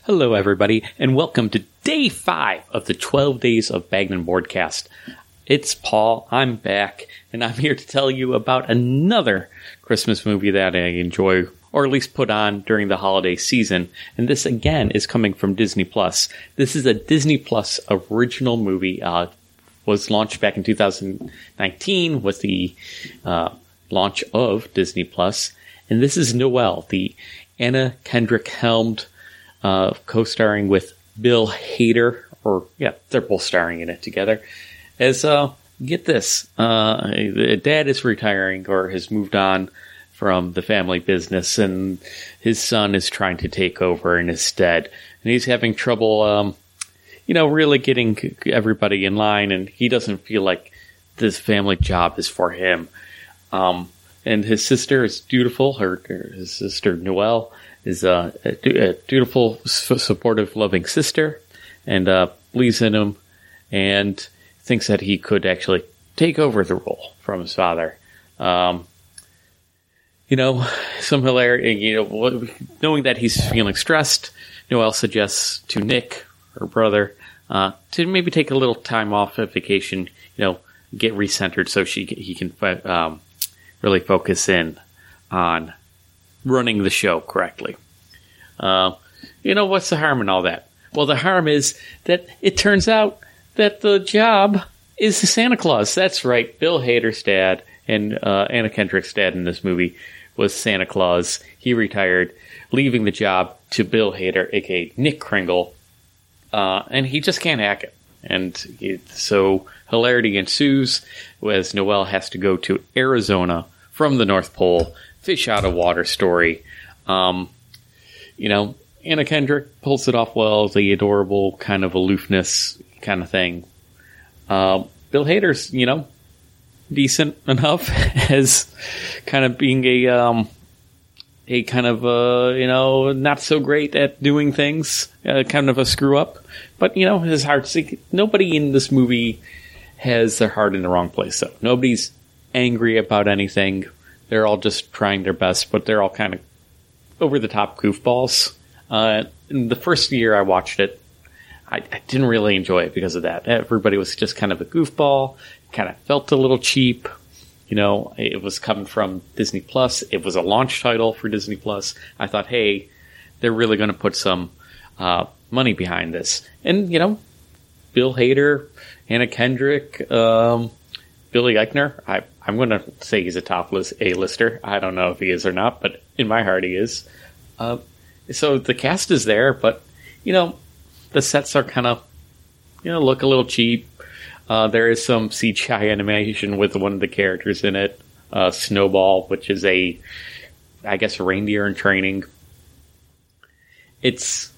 Hello, everybody, and welcome to day five of the 12 Days of Bagman Boardcast. It's Paul. I'm back, and I'm here to tell you about another Christmas movie that I enjoy, or at least put on during the holiday season. And this again is coming from Disney Plus. This is a Disney Plus original movie. Uh, was launched back in 2019. Was the uh, launch of Disney Plus, and this is Noelle, the Anna Kendrick helmed uh, co-starring with Bill Hader, or yeah, they're both starring in it together. As uh, get this, uh, dad is retiring or has moved on from the family business, and his son is trying to take over in his stead, and he's having trouble, um, you know, really getting everybody in line, and he doesn't feel like this family job is for him. Um, and his sister is beautiful. Her, his sister Noelle is a, a dutiful, supportive, loving sister, and uh, believes in him, and thinks that he could actually take over the role from his father. Um, you know, some hilarity. You know, knowing that he's feeling stressed, Noelle suggests to Nick, her brother, uh, to maybe take a little time off of vacation. You know, get recentered so she he can um, really focus in on running the show correctly. Uh, you know, what's the harm in all that? Well, the harm is that it turns out that the job is the Santa Claus. That's right. Bill Hader's dad and uh, Anna Kendrick's dad in this movie was Santa Claus. He retired, leaving the job to Bill Hader, aka Nick Kringle, uh, and he just can't hack it. And he, so hilarity ensues as Noelle has to go to Arizona from the North Pole fish out of water story. Um, you know, Anna Kendrick pulls it off well, the adorable kind of aloofness kind of thing. Uh, Bill Hader's, you know, decent enough as kind of being a um, a kind of uh, you know not so great at doing things, uh, kind of a screw up. But you know, his heart's nobody in this movie has their heart in the wrong place. So nobody's angry about anything. They're all just trying their best, but they're all kind of over the top goofballs. Uh, the first year I watched it, I, I, didn't really enjoy it because of that. Everybody was just kind of a goofball. Kind of felt a little cheap. You know, it was coming from Disney Plus. It was a launch title for Disney Plus. I thought, hey, they're really going to put some uh, money behind this. And you know, Bill Hader, Anna Kendrick, um, Billy Eichner. I I'm going to say he's a top list A-lister. I don't know if he is or not, but in my heart he is. Uh, so the cast is there, but you know the sets are kind of you know look a little cheap. Uh, there is some CGI animation with one of the characters in it, uh, Snowball, which is a I guess a reindeer in training. It's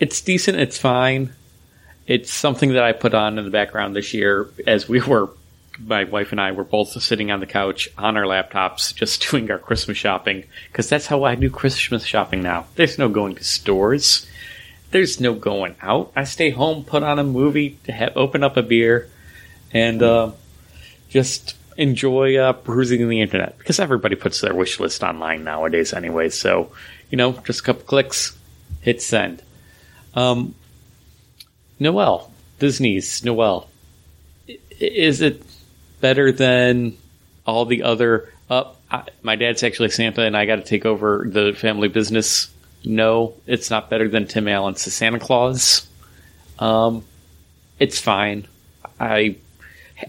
it's decent. It's fine. It's something that I put on in the background this year as we were my wife and I were both sitting on the couch on our laptops just doing our Christmas shopping because that's how I do Christmas shopping now. There's no going to stores. There's no going out. I stay home, put on a movie, open up a beer, and uh, just enjoy uh, perusing the internet because everybody puts their wish list online nowadays anyway. So, you know, just a couple clicks, hit send. Um, Noelle, Disney's Noelle. Is it better than all the other. Uh, I, my dad's actually Santa, and I got to take over the family business. No, it's not better than Tim Allen's Santa Claus. Um, it's fine. I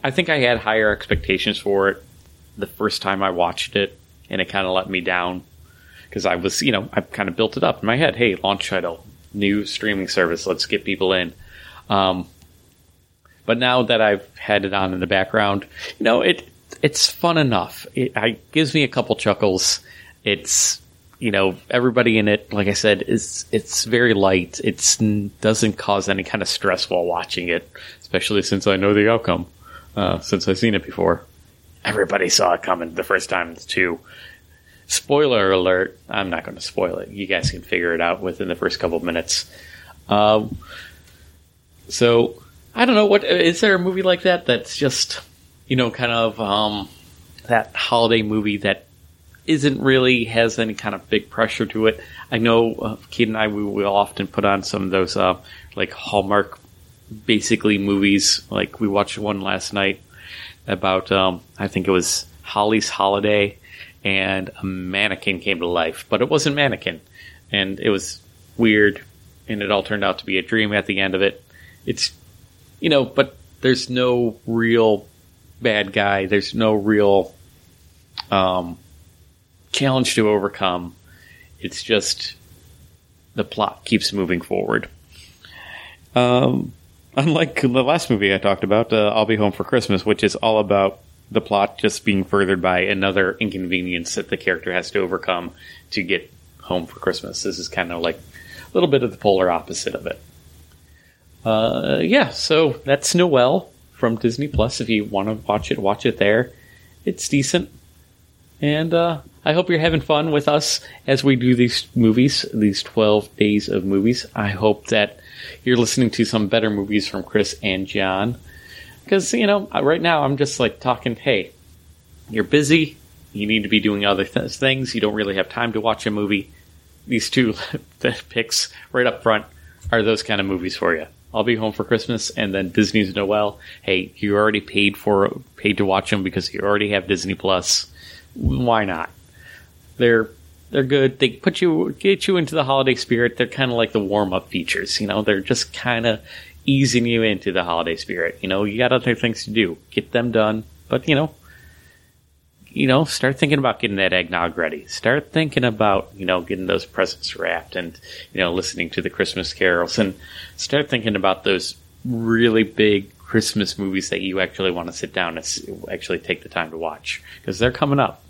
I think I had higher expectations for it the first time I watched it, and it kind of let me down because I was, you know, I kind of built it up in my head. Hey, launch title, new streaming service, let's get people in. Um, but now that I've had it on in the background, you know, it it's fun enough. It, it gives me a couple chuckles. It's you know everybody in it, like I said, is it's very light. It doesn't cause any kind of stress while watching it, especially since I know the outcome. Uh, since I've seen it before, everybody saw it coming the first time too. Spoiler alert! I'm not going to spoil it. You guys can figure it out within the first couple of minutes. Um, so I don't know what is there a movie like that that's just you know kind of um, that holiday movie that isn't really has any kind of big pressure to it. I know uh, Kate and I we will often put on some of those uh, like Hallmark basically movies. Like we watched one last night about um, I think it was Holly's Holiday, and a mannequin came to life, but it wasn't mannequin, and it was weird, and it all turned out to be a dream at the end of it. It's you know, but there's no real bad guy. There's no real um, challenge to overcome. It's just the plot keeps moving forward. Um, unlike the last movie I talked about, uh, I'll Be Home for Christmas, which is all about the plot just being furthered by another inconvenience that the character has to overcome to get home for Christmas. This is kind of like a little bit of the polar opposite of it. Uh, yeah, so that's Noelle from Disney Plus. If you want to watch it, watch it there. It's decent. And uh, I hope you're having fun with us as we do these movies, these 12 days of movies. I hope that you're listening to some better movies from Chris and John. Because, you know, right now I'm just like talking, hey, you're busy. You need to be doing other th- things. You don't really have time to watch a movie. These two picks right up front are those kind of movies for you. I'll be home for Christmas, and then Disney's Noelle. Hey, you already paid for paid to watch them because you already have Disney Plus. Why not? They're they're good. They put you get you into the holiday spirit. They're kind of like the warm up features. You know, they're just kind of easing you into the holiday spirit. You know, you got other things to do. Get them done, but you know, you know, start thinking about getting that eggnog ready. Start thinking about, you know, getting those presents wrapped and, you know, listening to the Christmas carols and start thinking about those really big Christmas movies that you actually want to sit down and actually take the time to watch because they're coming up.